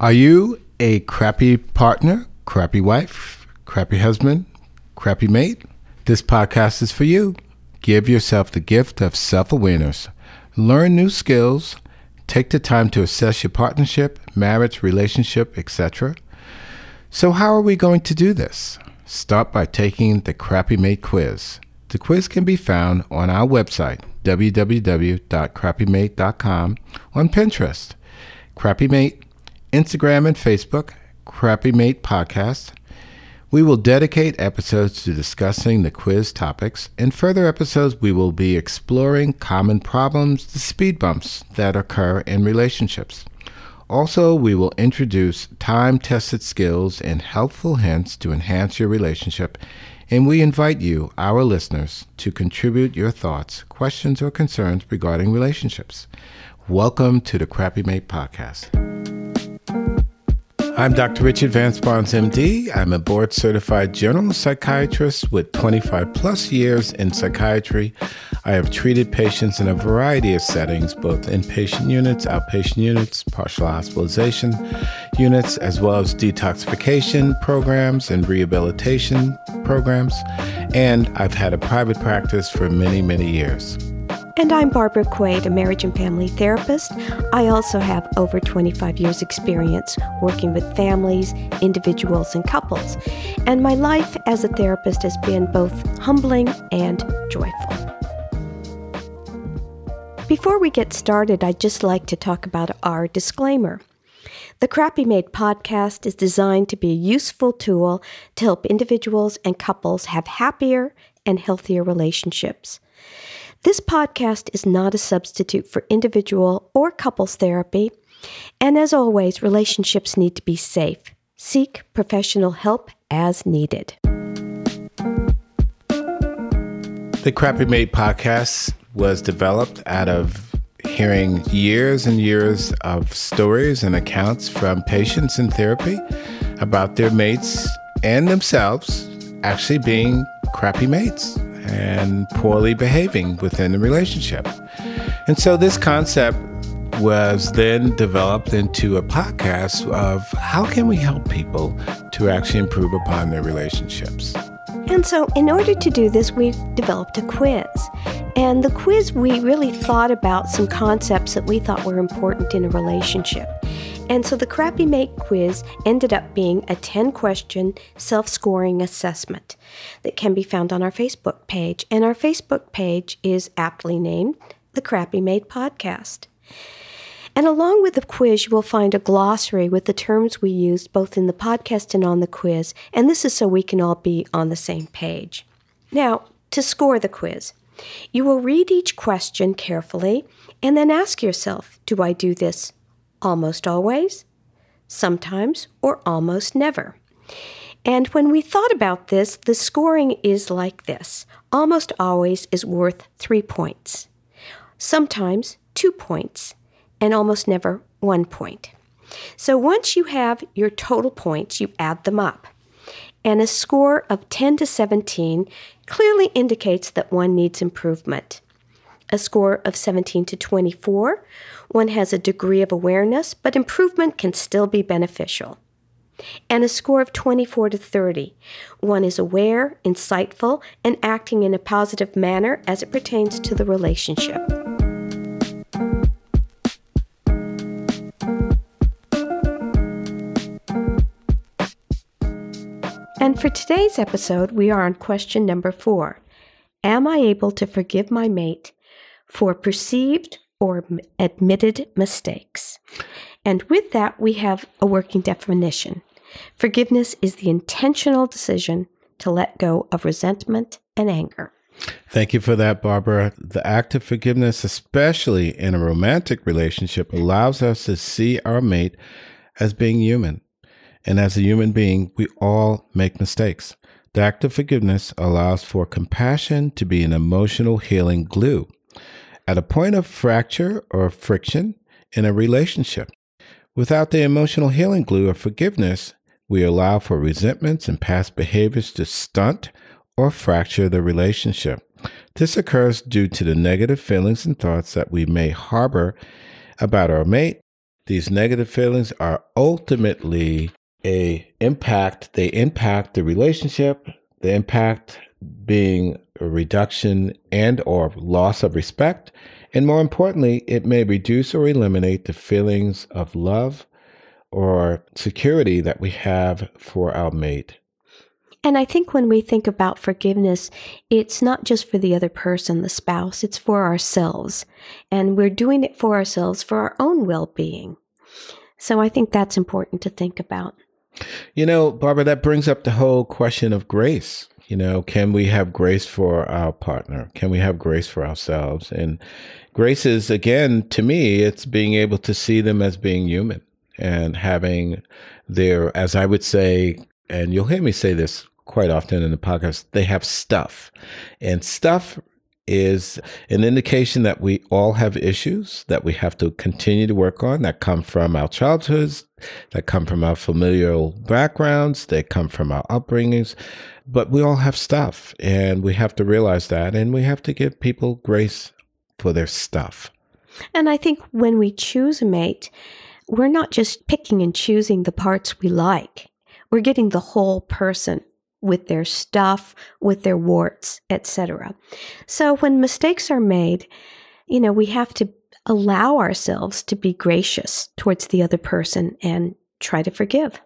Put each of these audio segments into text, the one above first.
Are you a crappy partner, crappy wife, crappy husband, crappy mate? This podcast is for you. Give yourself the gift of self awareness. Learn new skills. Take the time to assess your partnership, marriage, relationship, etc. So, how are we going to do this? Start by taking the Crappy Mate quiz. The quiz can be found on our website, www.crappymate.com, on Pinterest, Crappy Mate, Instagram and Facebook, Crappy Mate Podcast. We will dedicate episodes to discussing the quiz topics. In further episodes, we will be exploring common problems, the speed bumps that occur in relationships. Also, we will introduce time tested skills and helpful hints to enhance your relationship. And we invite you, our listeners, to contribute your thoughts, questions, or concerns regarding relationships. Welcome to the Crappy Mate Podcast. I'm Dr. Richard Vance Barnes, MD. I'm a board certified general psychiatrist with 25 plus years in psychiatry. I have treated patients in a variety of settings, both inpatient units, outpatient units, partial hospitalization units, as well as detoxification programs and rehabilitation programs. And I've had a private practice for many, many years. And I'm Barbara Quaid, a marriage and family therapist. I also have over 25 years' experience working with families, individuals, and couples. And my life as a therapist has been both humbling and joyful. Before we get started, I'd just like to talk about our disclaimer. The Crappy Mate podcast is designed to be a useful tool to help individuals and couples have happier and healthier relationships. This podcast is not a substitute for individual or couples therapy, and as always, relationships need to be safe. Seek professional help as needed. The Crappy Mate podcast was developed out of hearing years and years of stories and accounts from patients in therapy about their mates and themselves actually being crappy mates and poorly behaving within the relationship. And so this concept was then developed into a podcast of how can we help people to actually improve upon their relationships. And so, in order to do this, we developed a quiz. And the quiz, we really thought about some concepts that we thought were important in a relationship. And so the Crappy Mate quiz ended up being a 10 question self scoring assessment that can be found on our Facebook page. And our Facebook page is aptly named the Crappy Mate Podcast. And along with the quiz, you will find a glossary with the terms we used both in the podcast and on the quiz. And this is so we can all be on the same page. Now, to score the quiz, you will read each question carefully and then ask yourself Do I do this almost always, sometimes, or almost never. And when we thought about this, the scoring is like this almost always is worth three points, sometimes two points, and almost never one point. So once you have your total points, you add them up. And a score of 10 to 17 clearly indicates that one needs improvement. A score of 17 to 24 one has a degree of awareness, but improvement can still be beneficial. And a score of 24 to 30. One is aware, insightful, and acting in a positive manner as it pertains to the relationship. And for today's episode, we are on question number four Am I able to forgive my mate for perceived or admitted mistakes. And with that, we have a working definition. Forgiveness is the intentional decision to let go of resentment and anger. Thank you for that, Barbara. The act of forgiveness, especially in a romantic relationship, allows us to see our mate as being human. And as a human being, we all make mistakes. The act of forgiveness allows for compassion to be an emotional healing glue at a point of fracture or friction in a relationship. Without the emotional healing glue of forgiveness, we allow for resentments and past behaviors to stunt or fracture the relationship. This occurs due to the negative feelings and thoughts that we may harbor about our mate these negative feelings are ultimately a impact. They impact the relationship. They impact being reduction and or loss of respect. And more importantly, it may reduce or eliminate the feelings of love or security that we have for our mate. And I think when we think about forgiveness, it's not just for the other person, the spouse, it's for ourselves. And we're doing it for ourselves for our own well being. So I think that's important to think about. You know, Barbara, that brings up the whole question of grace. You know, can we have grace for our partner? Can we have grace for ourselves? And grace is, again, to me, it's being able to see them as being human and having their, as I would say, and you'll hear me say this quite often in the podcast, they have stuff. And stuff is an indication that we all have issues that we have to continue to work on that come from our childhoods, that come from our familial backgrounds, that come from our upbringings. But we all have stuff and we have to realize that and we have to give people grace for their stuff. And I think when we choose a mate, we're not just picking and choosing the parts we like. We're getting the whole person with their stuff, with their warts, etc. So when mistakes are made, you know, we have to allow ourselves to be gracious towards the other person and try to forgive.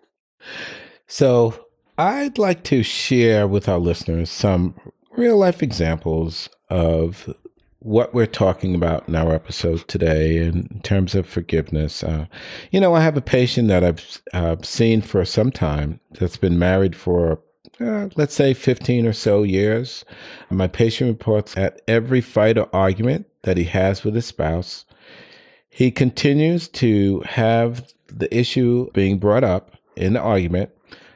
So, I'd like to share with our listeners some real life examples of what we're talking about in our episode today in terms of forgiveness. Uh, you know, I have a patient that I've uh, seen for some time that's been married for uh, let's say 15 or so years. My patient reports at every fight or argument that he has with his spouse, he continues to have the issue being brought up in the argument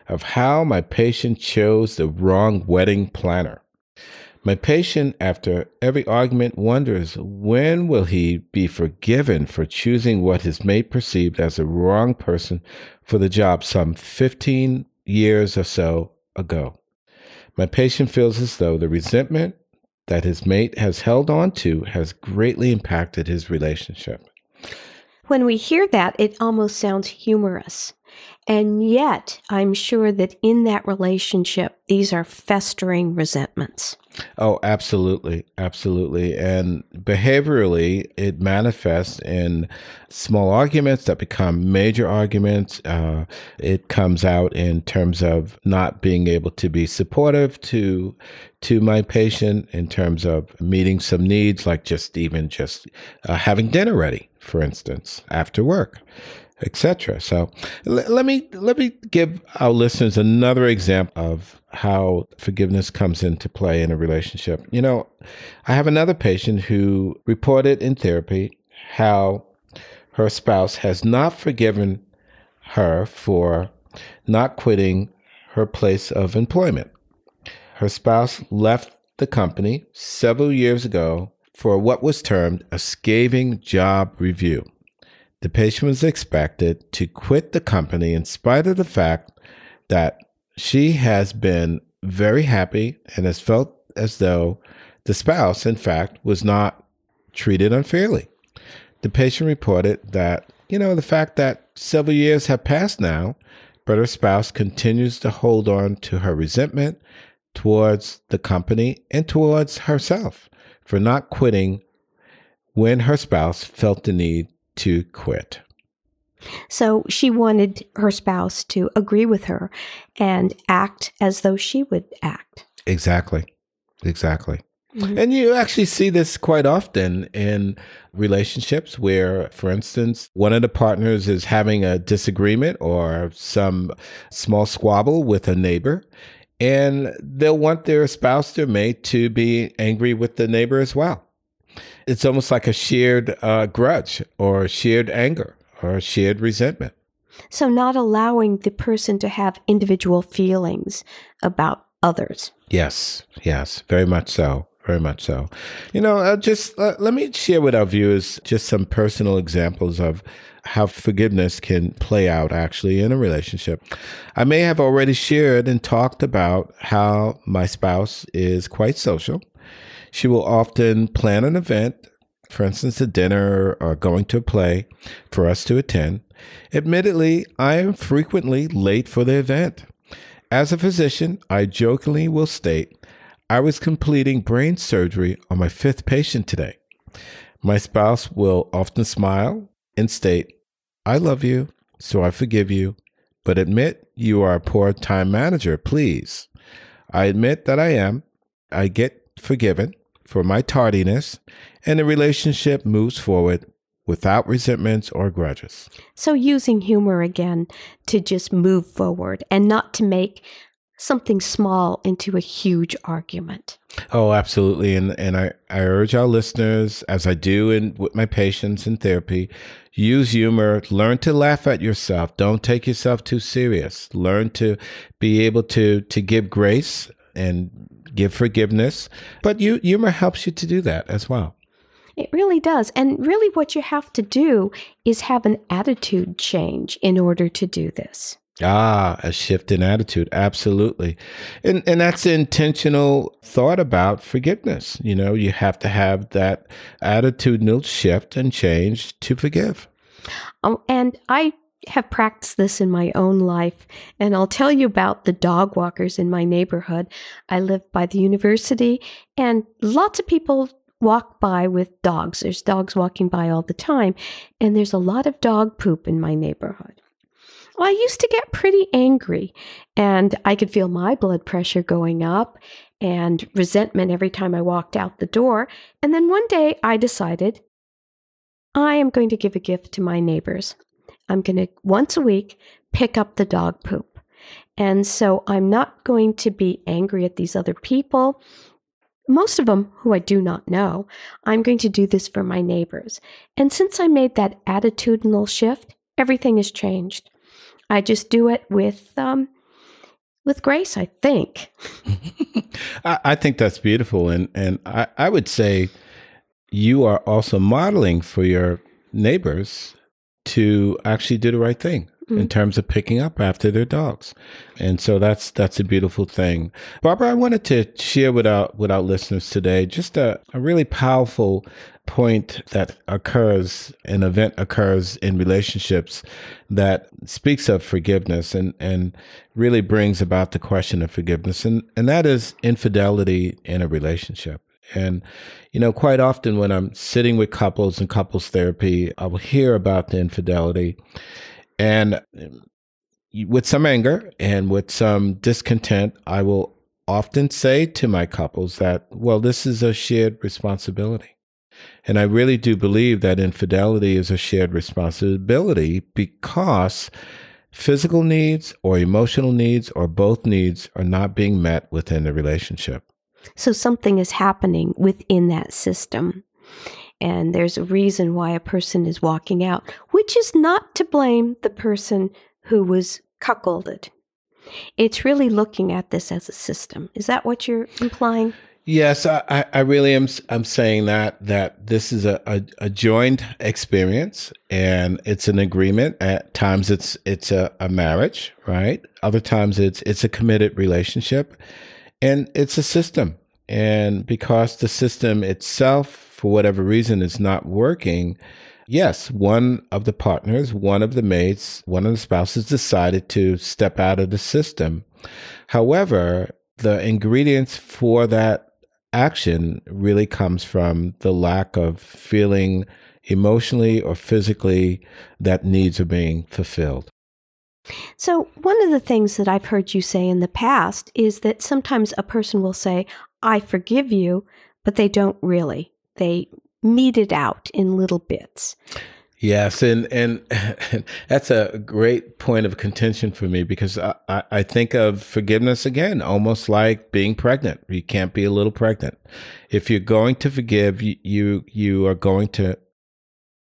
of how my patient chose the wrong wedding planner. My patient, after every argument, wonders when will he be forgiven for choosing what his mate perceived as the wrong person for the job some 15 years or so ago. My patient feels as though the resentment that his mate has held on to has greatly impacted his relationship. When we hear that, it almost sounds humorous. And yet, I'm sure that in that relationship, these are festering resentments. Oh, absolutely. Absolutely. And behaviorally, it manifests in small arguments that become major arguments. Uh, it comes out in terms of not being able to be supportive to to my patient in terms of meeting some needs, like just even just uh, having dinner ready, for instance, after work etc. So l- let me let me give our listeners another example of how forgiveness comes into play in a relationship. You know, I have another patient who reported in therapy how her spouse has not forgiven her for not quitting her place of employment. Her spouse left the company several years ago for what was termed a scathing job review. The patient was expected to quit the company in spite of the fact that she has been very happy and has felt as though the spouse, in fact, was not treated unfairly. The patient reported that, you know, the fact that several years have passed now, but her spouse continues to hold on to her resentment towards the company and towards herself for not quitting when her spouse felt the need to quit. So she wanted her spouse to agree with her and act as though she would act. Exactly. Exactly. Mm-hmm. And you actually see this quite often in relationships where, for instance, one of the partners is having a disagreement or some small squabble with a neighbor, and they'll want their spouse, their mate, to be angry with the neighbor as well. It's almost like a shared uh, grudge or shared anger or shared resentment. So, not allowing the person to have individual feelings about others. Yes, yes, very much so. Very much so. You know, uh, just uh, let me share with our viewers just some personal examples of how forgiveness can play out actually in a relationship. I may have already shared and talked about how my spouse is quite social she will often plan an event for instance, a dinner or going to a play for us to attend. Admittedly, I am frequently late for the event. As a physician, I jokingly will state I was completing brain surgery on my fifth patient today. My spouse will often smile and state, I love you, so I forgive you, but admit you are a poor time manager, please. I admit that I am. I get forgiven for my tardiness, and the relationship moves forward without resentments or grudges. So, using humor again to just move forward and not to make something small into a huge argument. Oh, absolutely. And and I, I urge our listeners, as I do in with my patients in therapy, use humor, learn to laugh at yourself. Don't take yourself too serious. Learn to be able to to give grace and give forgiveness. But you humor helps you to do that as well. It really does. And really, what you have to do is have an attitude change in order to do this. Ah, a shift in attitude. Absolutely. And and that's intentional thought about forgiveness. You know, you have to have that attitudinal shift and change to forgive. Um, and I have practiced this in my own life, and I'll tell you about the dog walkers in my neighborhood. I live by the university, and lots of people walk by with dogs. There's dogs walking by all the time, and there's a lot of dog poop in my neighborhood. Well, I used to get pretty angry, and I could feel my blood pressure going up and resentment every time I walked out the door. And then one day I decided I am going to give a gift to my neighbors. I'm going to once a week pick up the dog poop. And so I'm not going to be angry at these other people, most of them who I do not know. I'm going to do this for my neighbors. And since I made that attitudinal shift, everything has changed. I just do it with um, with grace, I think. I, I, think that's beautiful, and and I, I would say you are also modeling for your neighbors to actually do the right thing mm-hmm. in terms of picking up after their dogs. And so that's that's a beautiful thing. Barbara, I wanted to share with our with our listeners today just a, a really powerful point that occurs, an event occurs in relationships that speaks of forgiveness and, and really brings about the question of forgiveness. And, and that is infidelity in a relationship. And, you know, quite often when I'm sitting with couples in couples therapy, I will hear about the infidelity. And um, with some anger and with some discontent, I will often say to my couples that, well, this is a shared responsibility. And I really do believe that infidelity is a shared responsibility because physical needs or emotional needs or both needs are not being met within the relationship. So something is happening within that system. And there's a reason why a person is walking out, which is not to blame the person who was cuckolded. It's really looking at this as a system. Is that what you're implying? Yes, I, I really am. I'm saying that that this is a, a, a, joint experience, and it's an agreement. At times, it's it's a, a marriage, right? Other times, it's it's a committed relationship, and it's a system. And because the system itself, for whatever reason, is not working, yes, one of the partners, one of the mates, one of the spouses decided to step out of the system. However, the ingredients for that action really comes from the lack of feeling emotionally or physically that needs are being fulfilled. So, one of the things that I've heard you say in the past is that sometimes a person will say, I forgive you, but they don't really. They mete it out in little bits. Yes, and, and that's a great point of contention for me because I, I think of forgiveness again, almost like being pregnant. You can't be a little pregnant. If you're going to forgive, you you, you are going to,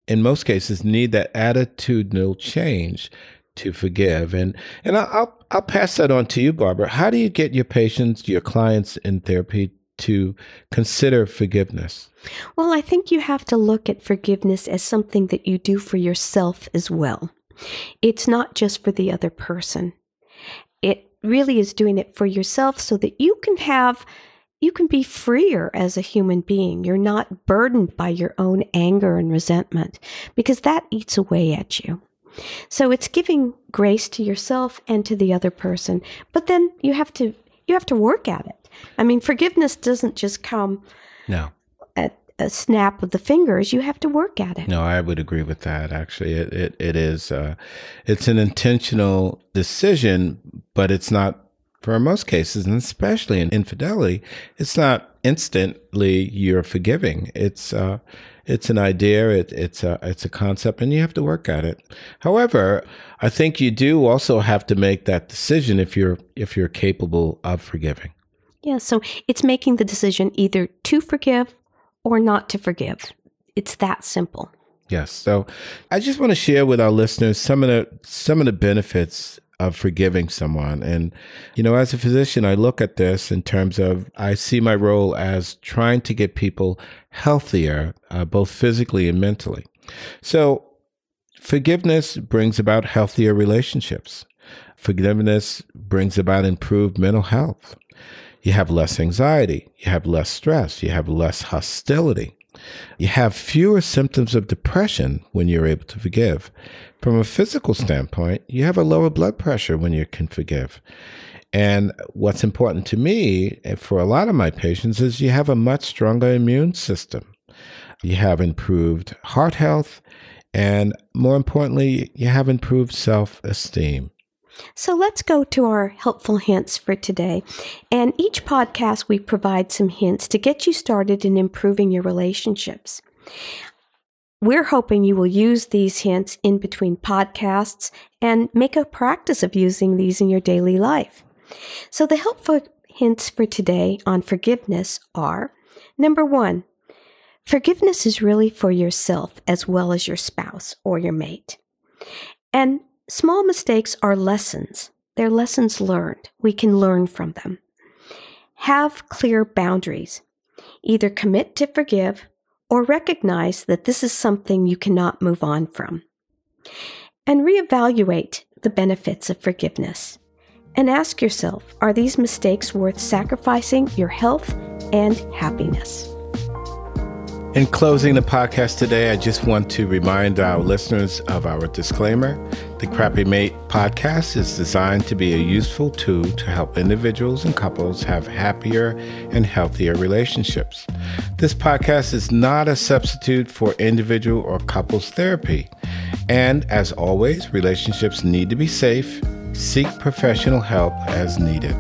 in most cases, need that attitudinal change to forgive. And and I'll I'll pass that on to you, Barbara. How do you get your patients, your clients in therapy to consider forgiveness? Well, I think you have to look at forgiveness as something that you do for yourself as well. It's not just for the other person. It really is doing it for yourself so that you can have you can be freer as a human being. You're not burdened by your own anger and resentment because that eats away at you. So it's giving grace to yourself and to the other person. But then you have to you have to work at it. I mean, forgiveness doesn't just come No. at a snap of the fingers. You have to work at it. No, I would agree with that. Actually, it it, it is uh, it's an intentional decision, but it's not for most cases, and especially in infidelity, it's not instantly you're forgiving. It's uh, it's an idea. It, it's a it's a concept, and you have to work at it. However, I think you do also have to make that decision if you're if you're capable of forgiving. Yeah, so it's making the decision either to forgive or not to forgive. It's that simple. Yes. So I just want to share with our listeners some of the some of the benefits of forgiving someone. And you know, as a physician, I look at this in terms of I see my role as trying to get people healthier, uh, both physically and mentally. So forgiveness brings about healthier relationships. Forgiveness brings about improved mental health. You have less anxiety. You have less stress. You have less hostility. You have fewer symptoms of depression when you're able to forgive. From a physical standpoint, you have a lower blood pressure when you can forgive. And what's important to me eh, for a lot of my patients is you have a much stronger immune system. You have improved heart health. And more importantly, you have improved self esteem. So let's go to our helpful hints for today. And each podcast, we provide some hints to get you started in improving your relationships. We're hoping you will use these hints in between podcasts and make a practice of using these in your daily life. So the helpful hints for today on forgiveness are number one, forgiveness is really for yourself as well as your spouse or your mate. And Small mistakes are lessons. They're lessons learned. We can learn from them. Have clear boundaries. Either commit to forgive or recognize that this is something you cannot move on from. And reevaluate the benefits of forgiveness. And ask yourself are these mistakes worth sacrificing your health and happiness? In closing the podcast today, I just want to remind our listeners of our disclaimer. The Crappy Mate podcast is designed to be a useful tool to help individuals and couples have happier and healthier relationships. This podcast is not a substitute for individual or couples therapy. And as always, relationships need to be safe. Seek professional help as needed.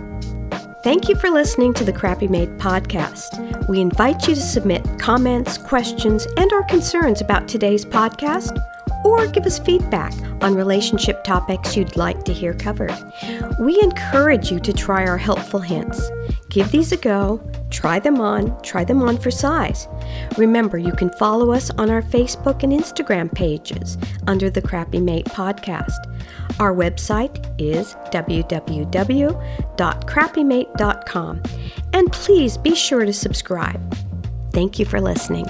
Thank you for listening to the Crappy Mate podcast. We invite you to submit comments, questions, and or concerns about today's podcast or give us feedback on relationship topics you'd like to hear covered. We encourage you to try our helpful hints. Give these a go, try them on, try them on for size. Remember, you can follow us on our Facebook and Instagram pages under the Crappy Mate podcast. Our website is www.crappymate.com. And please be sure to subscribe. Thank you for listening.